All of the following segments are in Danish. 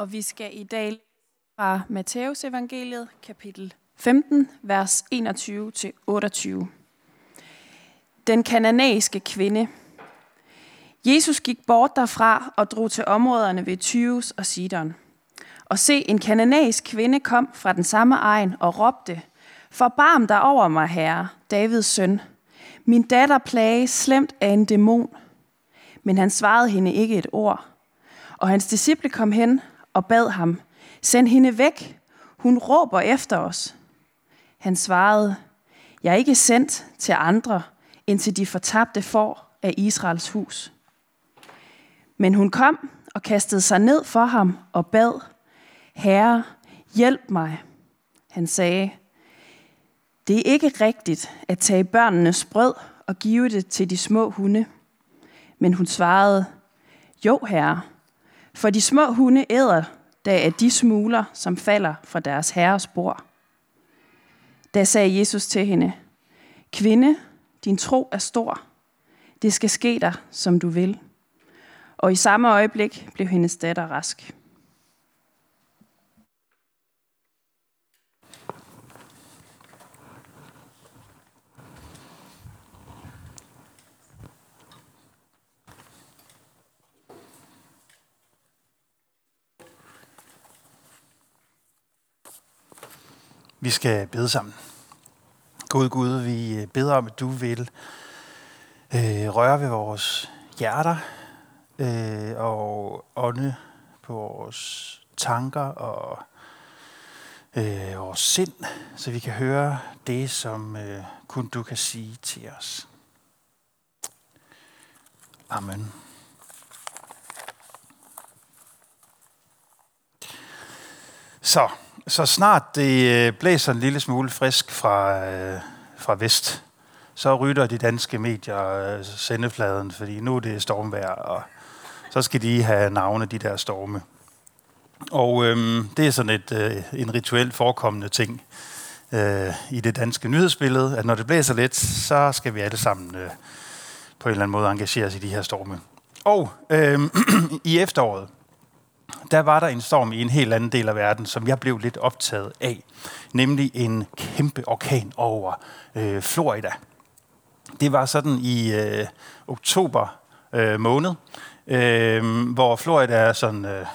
Og vi skal i dag fra Matteus evangeliet, kapitel 15, vers 21-28. Den kananæiske kvinde. Jesus gik bort derfra og drog til områderne ved Tyus og Sidon. Og se, en kananæisk kvinde kom fra den samme egen og råbte, Forbarm dig over mig, herre, Davids søn. Min datter plages slemt af en dæmon. Men han svarede hende ikke et ord. Og hans disciple kom hen og bad ham, Send hende væk, hun råber efter os. Han svarede, Jeg er ikke sendt til andre, end til de fortabte får af Israels hus. Men hun kom og kastede sig ned for ham og bad, Herre, hjælp mig. Han sagde, det er ikke rigtigt at tage børnenes brød og give det til de små hunde. Men hun svarede, jo herre, for de små hunde æder da er de smuler, som falder fra deres herres bord. Da sagde Jesus til hende, Kvinde, din tro er stor. Det skal ske dig, som du vil. Og i samme øjeblik blev hendes datter rask. Vi skal bede sammen. Gud Gud, vi beder om, at du vil øh, røre ved vores hjerter øh, og ånde på vores tanker og øh, vores sind, så vi kan høre det, som øh, kun du kan sige til os. Amen. Så så snart det øh, blæser en lille smule frisk fra, øh, fra vest, så rytter de danske medier øh, sendefladen, fordi nu er det stormvejr, og så skal de have navne, de der storme. Og øh, det er sådan et, øh, en rituelt forekommende ting øh, i det danske nyhedsbillede, at når det blæser lidt, så skal vi alle sammen øh, på en eller anden måde engagere os i de her storme. Og øh, i efteråret, der var der en storm i en helt anden del af verden, som jeg blev lidt optaget af. Nemlig en kæmpe orkan over øh, Florida. Det var sådan i øh, oktober øh, måned, øh, hvor Florida er sådan øh,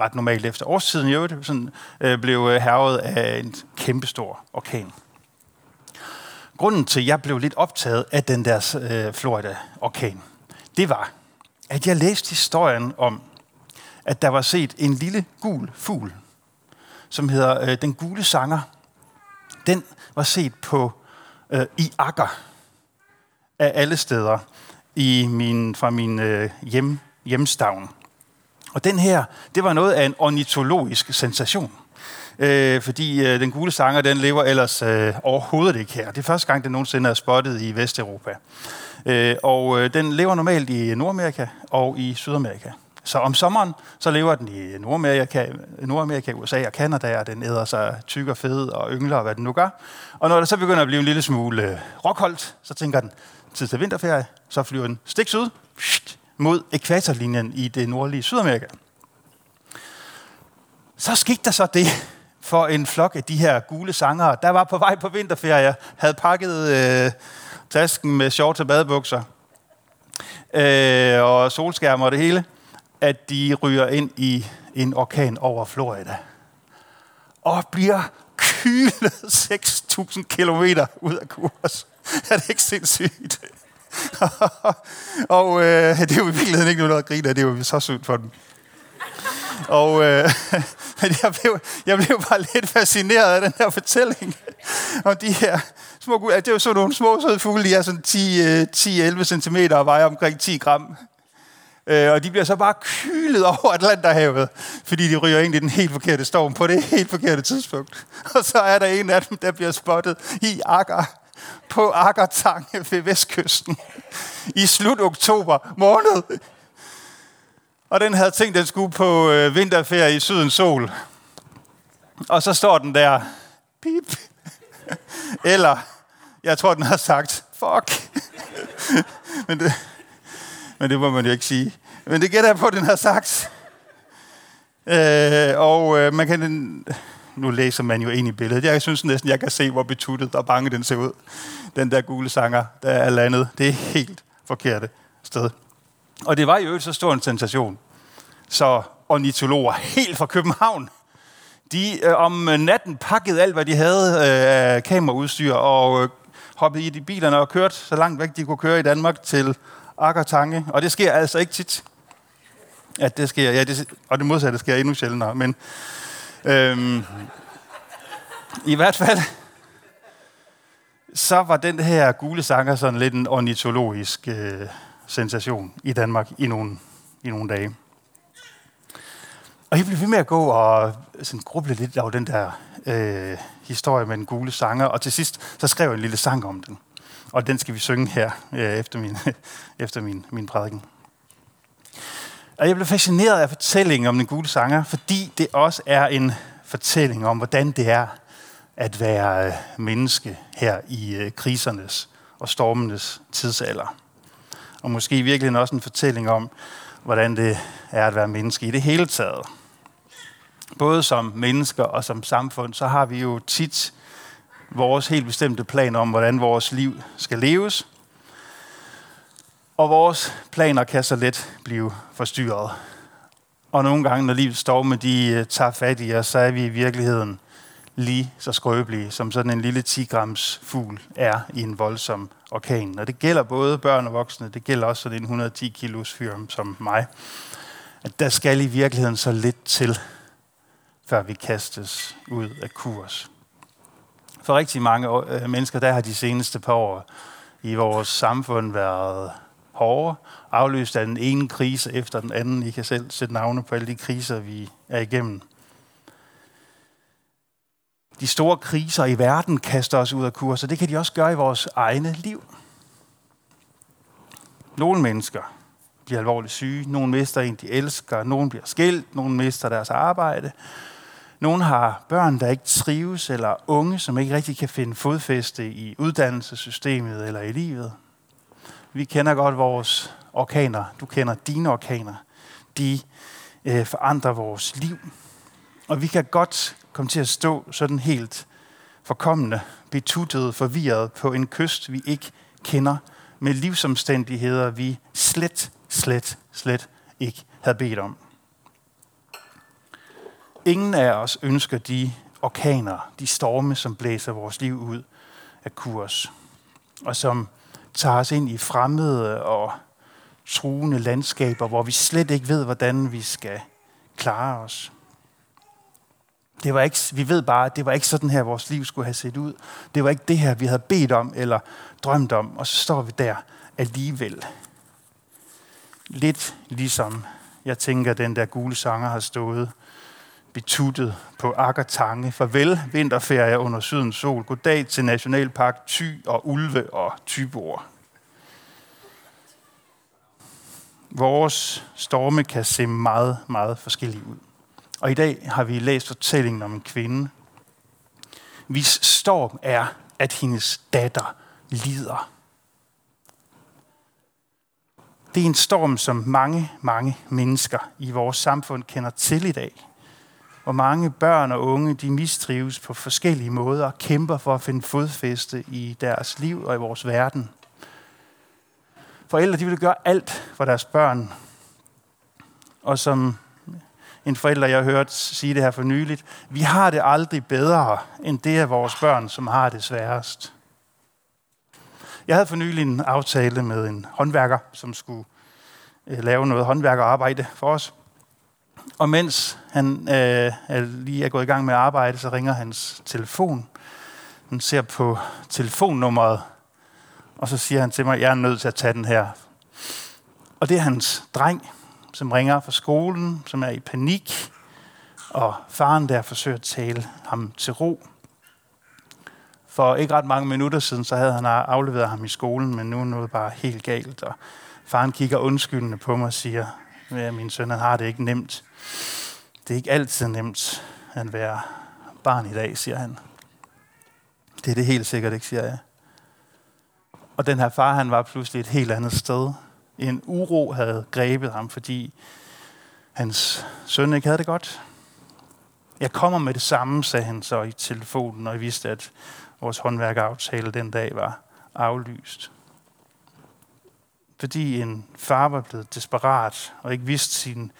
ret normalt efter årstiden i øvrigt, sådan, øh, blev øh, hervet af en kæmpestor orkan. Grunden til, at jeg blev lidt optaget af den der øh, Florida-orkan, det var, at jeg læste historien om at der var set en lille gul fugl, som hedder øh, Den Gule Sanger. Den var set på øh, i akker af alle steder i min, fra min øh, hjem, hjemstavn. Og den her, det var noget af en ornitologisk sensation. Øh, fordi øh, den gule sanger, den lever ellers øh, overhovedet ikke her. Det er første gang, den nogensinde er spottet i Vesteuropa. Øh, og øh, den lever normalt i Nordamerika og i Sydamerika. Så om sommeren, så lever den i Nordamerika, Nordamerika USA og Kanada, og den æder sig tyk og fed og yngler og hvad den nu gør. Og når det så begynder at blive en lille smule øh, råkoldt, rockholdt, så tænker den, tid til vinterferie, så flyver den stik syd mod ekvatorlinjen i det nordlige Sydamerika. Så skete der så det for en flok af de her gule sangere, der var på vej på vinterferie, havde pakket øh, tasken med shorts og badebukser, øh, og solskærmer og det hele at de ryger ind i en orkan over Florida. Og bliver kylet 6.000 km ud af kurs. Er det ikke sindssygt? og øh, det er jo i virkeligheden ikke noget at grine af, det er jo så sygt for dem. Og øh, jeg, blev, jeg blev bare lidt fascineret af den her fortælling om de her små gutter. Det er jo sådan nogle små søde fugle, de er sådan 10-11 øh, cm og vejer omkring 10 gram. Øh, og de bliver så bare kylet over Atlanterhavet, fordi de ryger ind i den helt forkerte storm på det helt forkerte tidspunkt. Og så er der en af dem, der bliver spottet i Akker på Akkertange ved vestkysten i slut oktober måned. Og den havde tænkt, at den skulle på øh, vinterferie i sydens sol. Og så står den der, pip. Eller, jeg tror, den har sagt, fuck. Men det, men det må man jo ikke sige. Men det gætter jeg på, den har sagt. Øh, og øh, man kan, nu læser man jo ind i billedet. Jeg synes næsten, jeg kan se, hvor betuttet og bange den ser ud. Den der gule sanger, der er landet. Det er helt forkerte sted. Og det var jo så stor en sensation. Så ornitologer helt fra København, de øh, om natten pakkede alt, hvad de havde øh, af kameraudstyr, og øh, hoppede i de bilerne og kørte så langt væk, de kunne køre i Danmark til akkertanke, Og det sker altså ikke tit. at det sker. Ja, det, og det modsatte sker endnu sjældnere. Men øhm, i hvert fald, så var den her gule sanger sådan lidt en ornitologisk øh, sensation i Danmark i nogle, i nogle dage. Og jeg blev ved med at gå og sådan gruble lidt over den der øh, historie med den gule sanger, og til sidst så skrev jeg en lille sang om den. Og den skal vi synge her øh, efter, min, efter min, min prædiken. Og jeg blev fascineret af fortællingen om den gule sanger, fordi det også er en fortælling om, hvordan det er at være øh, menneske her i øh, krisernes og stormenes tidsalder. Og måske virkelig også en fortælling om, hvordan det er at være menneske i det hele taget. Både som mennesker og som samfund, så har vi jo tit vores helt bestemte plan om, hvordan vores liv skal leves. Og vores planer kan så let blive forstyrret. Og nogle gange, når livets storme de øh, tager fat i os, så er vi i virkeligheden lige så skrøbelige, som sådan en lille 10 grams fugl er i en voldsom orkan. Og det gælder både børn og voksne, det gælder også sådan en 110 kilos fyr som mig. At der skal i virkeligheden så lidt til, før vi kastes ud af kurs. For rigtig mange øh, mennesker, der har de seneste par år i vores samfund været hårde, afløst af den ene krise efter den anden. I kan selv sætte navne på alle de kriser, vi er igennem. De store kriser i verden kaster os ud af kurs, og det kan de også gøre i vores egne liv. Nogle mennesker bliver alvorligt syge, nogle mister en, de elsker, nogle bliver skilt, nogle mister deres arbejde, nogle har børn, der ikke trives, eller unge, som ikke rigtig kan finde fodfæste i uddannelsessystemet eller i livet. Vi kender godt vores orkaner. Du kender dine orkaner. De øh, forandrer vores liv. Og vi kan godt komme til at stå sådan helt forkommende, betuttet, forvirret på en kyst, vi ikke kender, med livsomstændigheder, vi slet, slet, slet ikke havde bedt om. Ingen af os ønsker de orkaner, de storme, som blæser vores liv ud af kurs, og som tager os ind i fremmede og truende landskaber, hvor vi slet ikke ved, hvordan vi skal klare os. Det var ikke, vi ved bare, at det var ikke sådan her, vores liv skulle have set ud. Det var ikke det her, vi havde bedt om eller drømt om, og så står vi der alligevel. Lidt ligesom jeg tænker, den der gule sanger har stået betuttet på Akkertange. Farvel vinterferie under sydens sol. Goddag til Nationalpark Thy og Ulve og Tybor. Vores storme kan se meget, meget forskellige ud. Og i dag har vi læst fortællingen om en kvinde, hvis storm er, at hendes datter lider. Det er en storm, som mange, mange mennesker i vores samfund kender til i dag hvor mange børn og unge de mistrives på forskellige måder og kæmper for at finde fodfæste i deres liv og i vores verden. Forældre de vil gøre alt for deres børn. Og som en forælder, jeg har hørt sige det her for nyligt, vi har det aldrig bedre, end det er vores børn, som har det sværest. Jeg havde for nylig en aftale med en håndværker, som skulle øh, lave noget håndværkerarbejde for os. Og mens han øh, lige er gået i gang med at arbejde, så ringer hans telefon. Han ser på telefonnummeret, og så siger han til mig, at jeg er nødt til at tage den her. Og det er hans dreng, som ringer fra skolen, som er i panik, og faren der forsøger at tale ham til ro. For ikke ret mange minutter siden, så havde han afleveret ham i skolen, men nu er noget bare helt galt. Og faren kigger undskyldende på mig og siger, at min søn han har det ikke nemt. Det er ikke altid nemt at være barn i dag, siger han. Det er det helt sikkert ikke, siger jeg. Og den her far, han var pludselig et helt andet sted. En uro havde grebet ham, fordi hans søn ikke havde det godt. Jeg kommer med det samme, sagde han så i telefonen, og jeg vidste, at vores håndværkeraftale den dag var aflyst. Fordi en far var blevet desperat og ikke vidste sin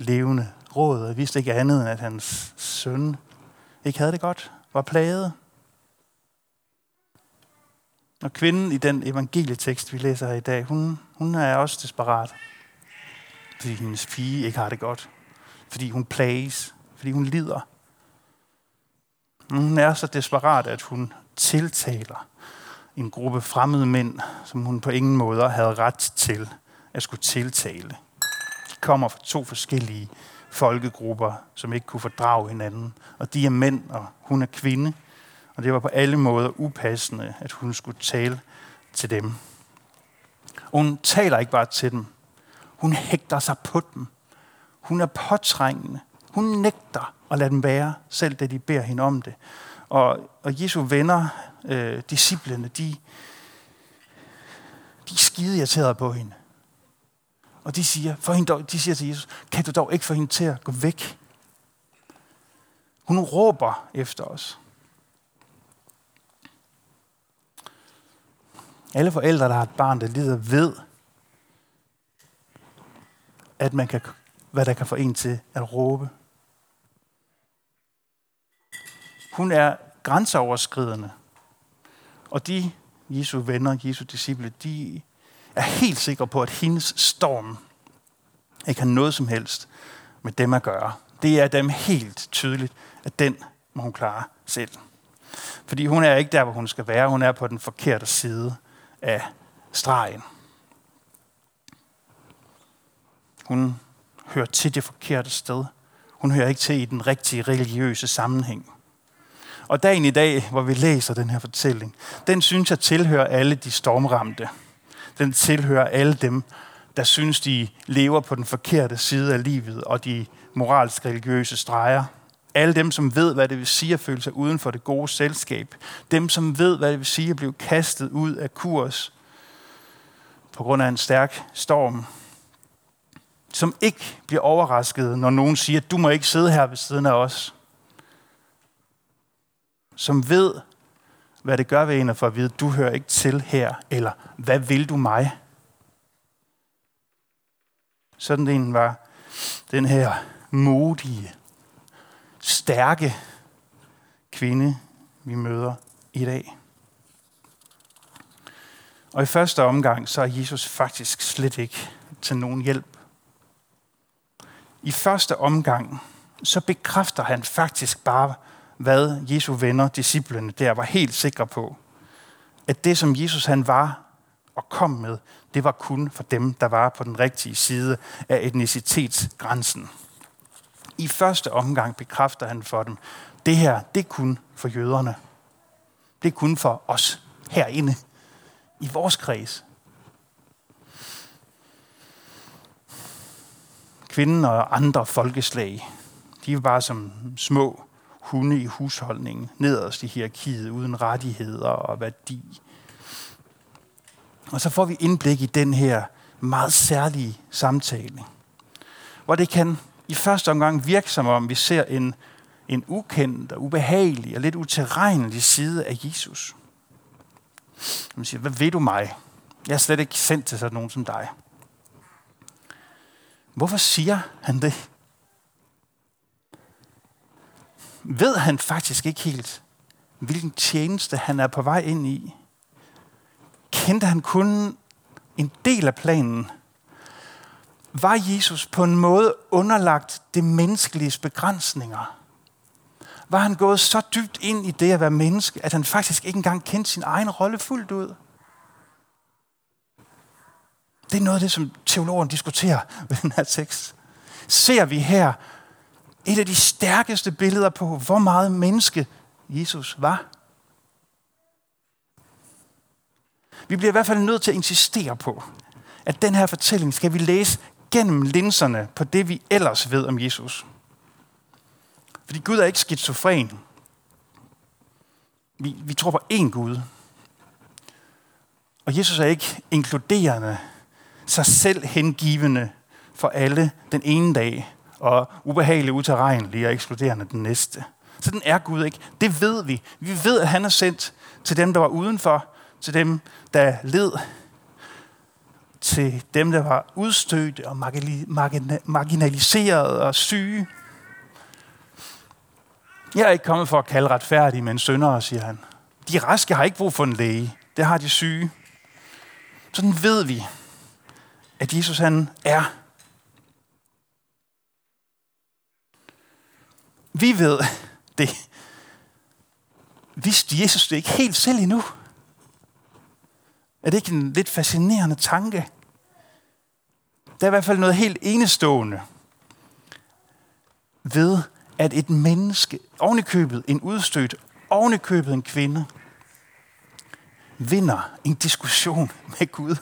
levende råd, og vidste ikke andet end, at hans søn ikke havde det godt, var plaget. Og kvinden i den evangelietekst, vi læser her i dag, hun, hun er også desperat. Fordi hendes pige ikke har det godt. Fordi hun plages. Fordi hun lider. Hun er så desperat, at hun tiltaler en gruppe fremmede mænd, som hun på ingen måde havde ret til at skulle tiltale. Kommer fra to forskellige folkegrupper, som ikke kunne fordrage hinanden. Og de er mænd, og hun er kvinde. Og det var på alle måder upassende, at hun skulle tale til dem. Og hun taler ikke bare til dem. Hun hægter sig på dem. Hun er påtrængende. Hun nægter at lade dem være, selv da de beder hende om det. Og, og Jesu venner, øh, disciplene, de, de er skide irriterede på hende. Og de siger, for hende dog, de siger til Jesus, kan du dog ikke få hende til at gå væk? Hun råber efter os. Alle forældre, der har et barn, der lider, ved, at man kan, hvad der kan få en til at råbe. Hun er grænseoverskridende. Og de, Jesu venner, Jesu disciple, de er helt sikre på, at hendes storm ikke har noget som helst med dem at gøre. Det er dem helt tydeligt, at den må hun klare selv. Fordi hun er ikke der, hvor hun skal være. Hun er på den forkerte side af stregen. Hun hører til det forkerte sted. Hun hører ikke til i den rigtige religiøse sammenhæng. Og dagen i dag, hvor vi læser den her fortælling, den synes jeg tilhører alle de stormramte. Den tilhører alle dem, der synes, de lever på den forkerte side af livet og de moralsk religiøse streger. Alle dem, som ved, hvad det vil sige at føle sig uden for det gode selskab. Dem, som ved, hvad det vil sige at blive kastet ud af kurs på grund af en stærk storm. Som ikke bliver overrasket, når nogen siger, du må ikke sidde her ved siden af os som ved, hvad det gør ved en for at vide, du hører ikke til her, eller hvad vil du mig? Sådan en var den her modige, stærke kvinde, vi møder i dag. Og i første omgang, så er Jesus faktisk slet ikke til nogen hjælp. I første omgang, så bekræfter han faktisk bare, hvad Jesu venner, disciplene der, var helt sikre på. At det, som Jesus han var og kom med, det var kun for dem, der var på den rigtige side af etnicitetsgrænsen. I første omgang bekræfter han for dem, det her, det er kun for jøderne. Det er kun for os herinde, i vores kreds. Kvinden og andre folkeslag, de er bare som små hunde i husholdningen, nederst i hierarkiet, uden rettigheder og værdi. Og så får vi indblik i den her meget særlige samtale, hvor det kan i første omgang virke som om, vi ser en, en ukendt og ubehagelig og lidt uterrenelig side af Jesus. Man siger, hvad ved du mig? Jeg er slet ikke sendt til sådan nogen som dig. Hvorfor siger han det? Ved han faktisk ikke helt, hvilken tjeneste han er på vej ind i. Kendte han kun en del af planen? Var Jesus på en måde underlagt det menneskelige begrænsninger? Var han gået så dybt ind i det at være menneske, at han faktisk ikke engang kendte sin egen rolle fuldt ud? Det er noget af det, som teologen diskuterer ved den her tekst. Ser vi her et af de stærkeste billeder på, hvor meget menneske Jesus var. Vi bliver i hvert fald nødt til at insistere på, at den her fortælling skal vi læse gennem linserne på det, vi ellers ved om Jesus. Fordi Gud er ikke skizofren. Vi, vi tror på én Gud. Og Jesus er ikke inkluderende, sig selv hengivende for alle den ene dag, og ubehagelig, uterrenelig og ekskluderende den næste. Så den er Gud ikke. Det ved vi. Vi ved, at han er sendt til dem, der var udenfor, til dem, der led, til dem, der var udstødte og marginaliseret og syge. Jeg er ikke kommet for at kalde retfærdige, men syndere, siger han. De raske har ikke brug for en læge. Det har de syge. Sådan ved vi, at Jesus han er. Vi ved det. Vidste Jesus det ikke helt selv endnu? Er det ikke en lidt fascinerende tanke? Der er i hvert fald noget helt enestående ved, at et menneske, ovenikøbet en udstødt, ovenikøbet en kvinde, vinder en diskussion med Gud.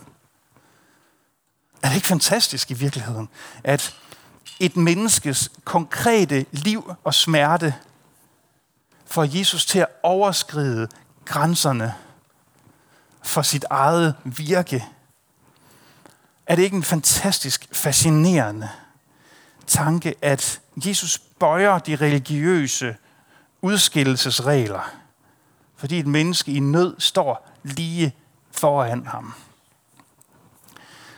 Er det ikke fantastisk i virkeligheden, at et menneskes konkrete liv og smerte får Jesus til at overskride grænserne for sit eget virke? Er det ikke en fantastisk fascinerende tanke, at Jesus bøjer de religiøse udskillelsesregler, fordi et menneske i nød står lige foran ham.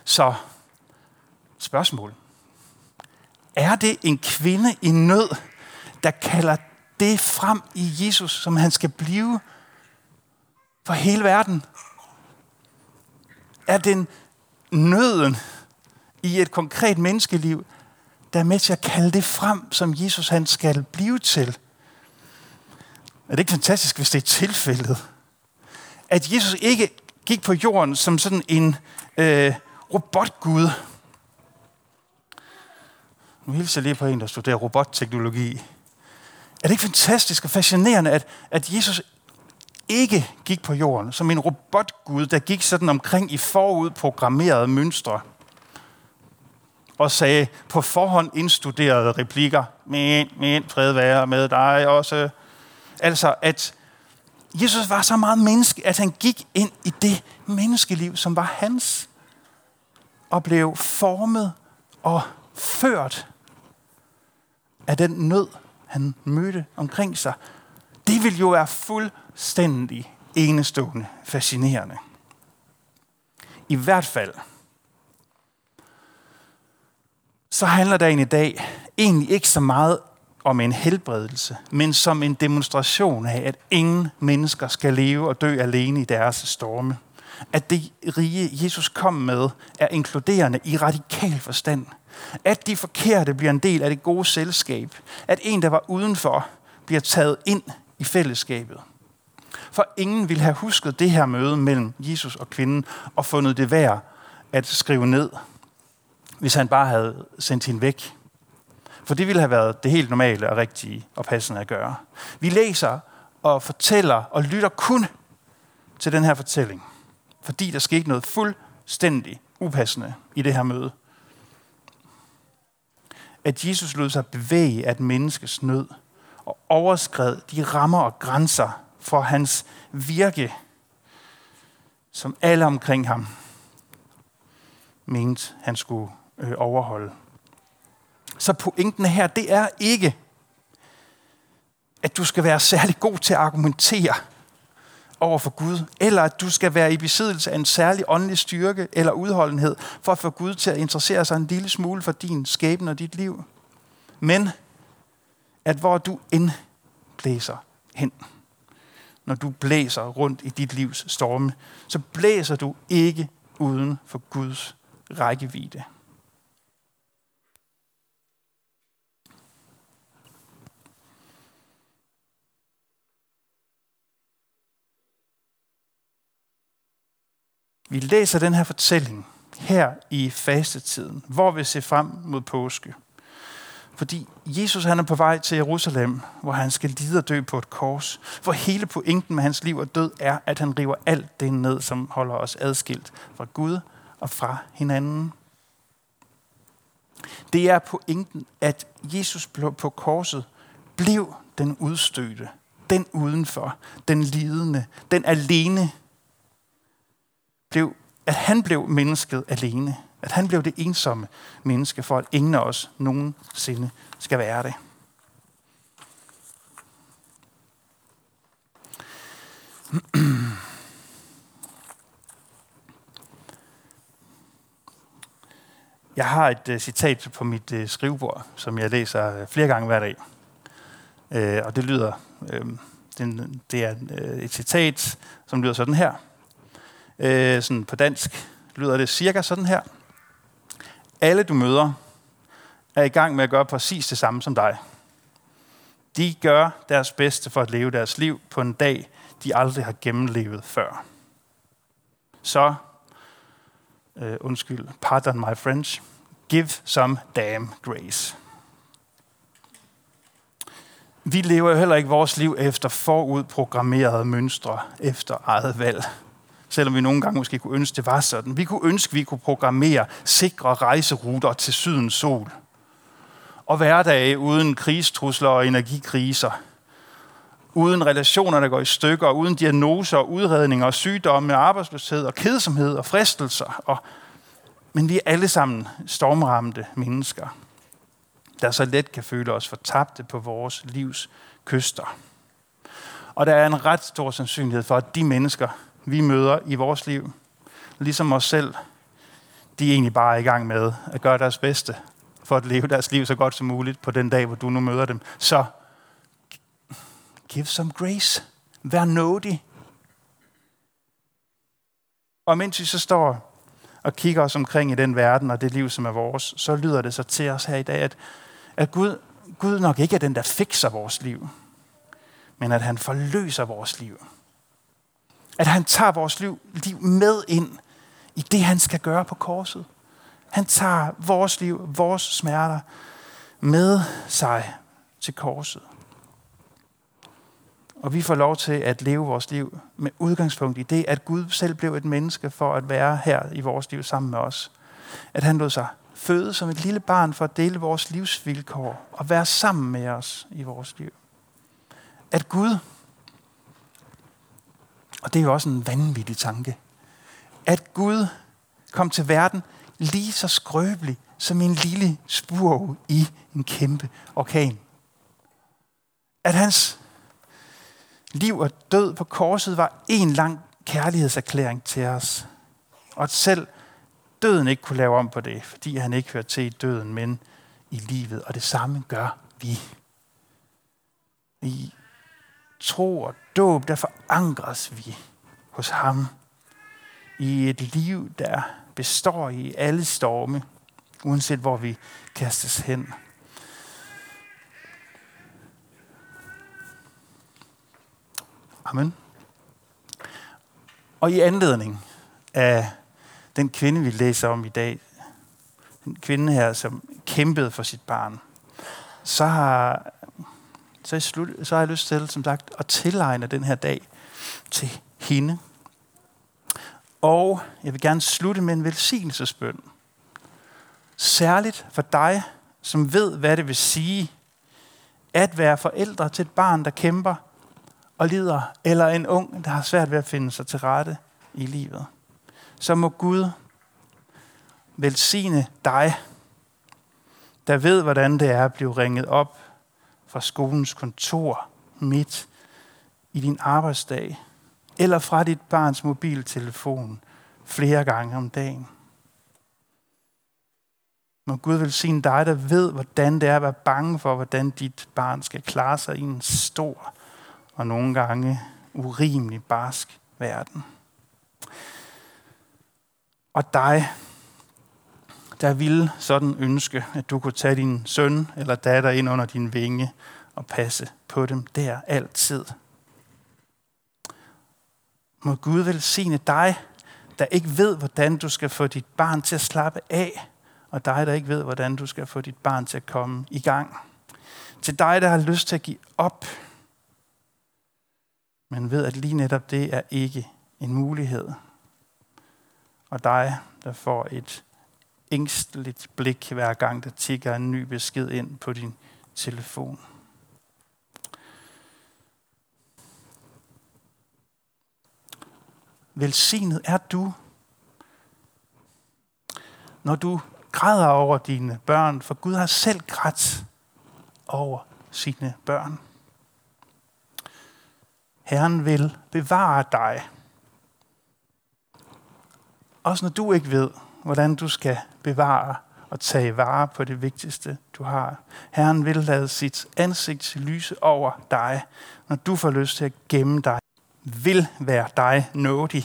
Så spørgsmål. Er det en kvinde i nød, der kalder det frem i Jesus, som han skal blive for hele verden? Er den nøden i et konkret menneskeliv, der er med til at kalde det frem, som Jesus han skal blive til? Er det ikke fantastisk, hvis det er tilfældet? At Jesus ikke gik på jorden som sådan en øh, robotgud. Nu hilser jeg lige på en, der studerer robotteknologi. Er det ikke fantastisk og fascinerende, at, at Jesus ikke gik på jorden som en robotgud, der gik sådan omkring i forudprogrammerede mønstre og sagde på forhånd indstuderede replikker, men, men, fred være med dig også. Altså, at Jesus var så meget menneske, at han gik ind i det menneskeliv, som var hans, og blev formet og ført af den nød, han mødte omkring sig. Det vil jo være fuldstændig enestående fascinerende. I hvert fald, så handler dagen i dag egentlig ikke så meget om en helbredelse, men som en demonstration af, at ingen mennesker skal leve og dø alene i deres storme. At det rige, Jesus kom med, er inkluderende i radikal forstand. At de forkerte bliver en del af det gode selskab. At en, der var udenfor, bliver taget ind i fællesskabet. For ingen ville have husket det her møde mellem Jesus og kvinden og fundet det værd at skrive ned, hvis han bare havde sendt hende væk for det ville have været det helt normale og rigtige og passende at gøre. Vi læser og fortæller og lytter kun til den her fortælling, fordi der skete noget fuldstændig upassende i det her møde. At Jesus lod sig bevæge af et menneskes nød og overskred de rammer og grænser for hans virke, som alle omkring ham mente, han skulle øh, overholde. Så pointen her, det er ikke, at du skal være særlig god til at argumentere over for Gud, eller at du skal være i besiddelse af en særlig åndelig styrke eller udholdenhed, for at få Gud til at interessere sig en lille smule for din skæbne og dit liv. Men at hvor du end blæser hen, når du blæser rundt i dit livs storme, så blæser du ikke uden for Guds rækkevidde. Vi læser den her fortælling her i fastetiden, hvor vi ser frem mod påske. Fordi Jesus han er på vej til Jerusalem, hvor han skal lide og dø på et kors. For hele pointen med hans liv og død er, at han river alt det ned, som holder os adskilt fra Gud og fra hinanden. Det er pointen, at Jesus på korset blev den udstødte, den udenfor, den lidende, den alene blev, at han blev mennesket alene. At han blev det ensomme menneske, for at ingen af os nogensinde skal være det. Jeg har et uh, citat på mit uh, skrivebord, som jeg læser uh, flere gange hver dag. Uh, og det lyder, uh, det, det er uh, et citat, som lyder sådan her. Øh, sådan på dansk lyder det cirka sådan her. Alle du møder er i gang med at gøre præcis det samme som dig. De gør deres bedste for at leve deres liv på en dag, de aldrig har gennemlevet før. Så, øh, undskyld, pardon my French, give some damn grace. Vi lever jo heller ikke vores liv efter forudprogrammerede mønstre efter eget valg. Selvom vi nogle gange måske kunne ønske, det var sådan. Vi kunne ønske, vi kunne programmere sikre rejseruter til sydens sol. Og hverdage uden krigstrusler og energikriser – uden relationer, der går i stykker, uden diagnoser, udredninger, sygdomme, arbejdsløshed og kedsomhed og fristelser. Og, men vi er alle sammen stormramte mennesker, der så let kan føle os fortabte på vores livs kyster. Og der er en ret stor sandsynlighed for, at de mennesker, vi møder i vores liv, ligesom os selv, de er egentlig bare i gang med at gøre deres bedste for at leve deres liv så godt som muligt på den dag, hvor du nu møder dem. Så Give some grace. Vær nådig. Og mens vi så står og kigger os omkring i den verden og det liv, som er vores, så lyder det så til os her i dag, at, at Gud, Gud nok ikke er den, der fikser vores liv, men at han forløser vores liv. At han tager vores liv, liv med ind i det, han skal gøre på korset. Han tager vores liv, vores smerter med sig til korset. Og vi får lov til at leve vores liv med udgangspunkt i det, at Gud selv blev et menneske for at være her i vores liv sammen med os. At han lod sig føde som et lille barn for at dele vores livsvilkår og være sammen med os i vores liv. At Gud, og det er jo også en vanvittig tanke, at Gud kom til verden lige så skrøbelig som en lille spurv i en kæmpe orkan. At hans liv og død på korset var en lang kærlighedserklæring til os. Og at selv døden ikke kunne lave om på det, fordi han ikke hørte til i døden, men i livet. Og det samme gør vi. I tro og dåb, der forankres vi hos ham i et liv, der består i alle storme, uanset hvor vi kastes hen. Amen. Og i anledning af den kvinde, vi læser om i dag, den kvinde her, som kæmpede for sit barn, så har, så, er slut, så har jeg lyst til, som sagt, at tilegne den her dag til hende. Og jeg vil gerne slutte med en velsignelsesbøn. Særligt for dig, som ved, hvad det vil sige at være forældre til et barn, der kæmper og lider, eller en ung, der har svært ved at finde sig til rette i livet, så må Gud velsigne dig, der ved, hvordan det er at blive ringet op fra skolens kontor midt i din arbejdsdag, eller fra dit barns mobiltelefon flere gange om dagen. Må Gud velsigne dig, der ved, hvordan det er at være bange for, hvordan dit barn skal klare sig i en stor og nogle gange urimelig barsk verden. Og dig, der vil sådan ønske, at du kunne tage din søn eller datter ind under din vinge og passe på dem der altid. Må Gud velsigne dig, der ikke ved, hvordan du skal få dit barn til at slappe af, og dig, der ikke ved, hvordan du skal få dit barn til at komme i gang. Til dig, der har lyst til at give op, men ved, at lige netop det er ikke en mulighed. Og dig, der får et ængsteligt blik hver gang, der tigger en ny besked ind på din telefon. Velsignet er du, når du græder over dine børn, for Gud har selv grædt over sine børn. Herren vil bevare dig. Også når du ikke ved, hvordan du skal bevare og tage vare på det vigtigste, du har. Herren vil lade sit ansigt lyse over dig, når du får lyst til at gemme dig. Vil være dig nådig,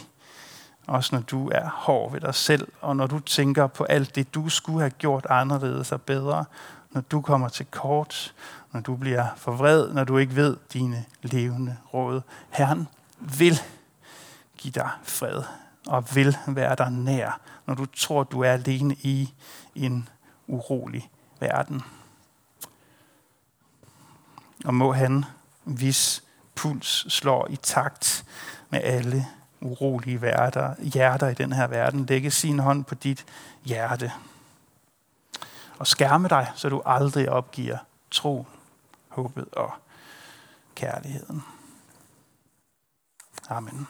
også når du er hård ved dig selv, og når du tænker på alt det, du skulle have gjort anderledes og bedre, når du kommer til kort, når du bliver forvred, når du ikke ved dine levende råd. Herren vil give dig fred og vil være dig nær, når du tror, du er alene i en urolig verden. Og må han, hvis puls slår i takt med alle urolige værter, hjerter i den her verden, lægge sin hånd på dit hjerte og skærme dig, så du aldrig opgiver tro, håbet og kærligheden. Amen.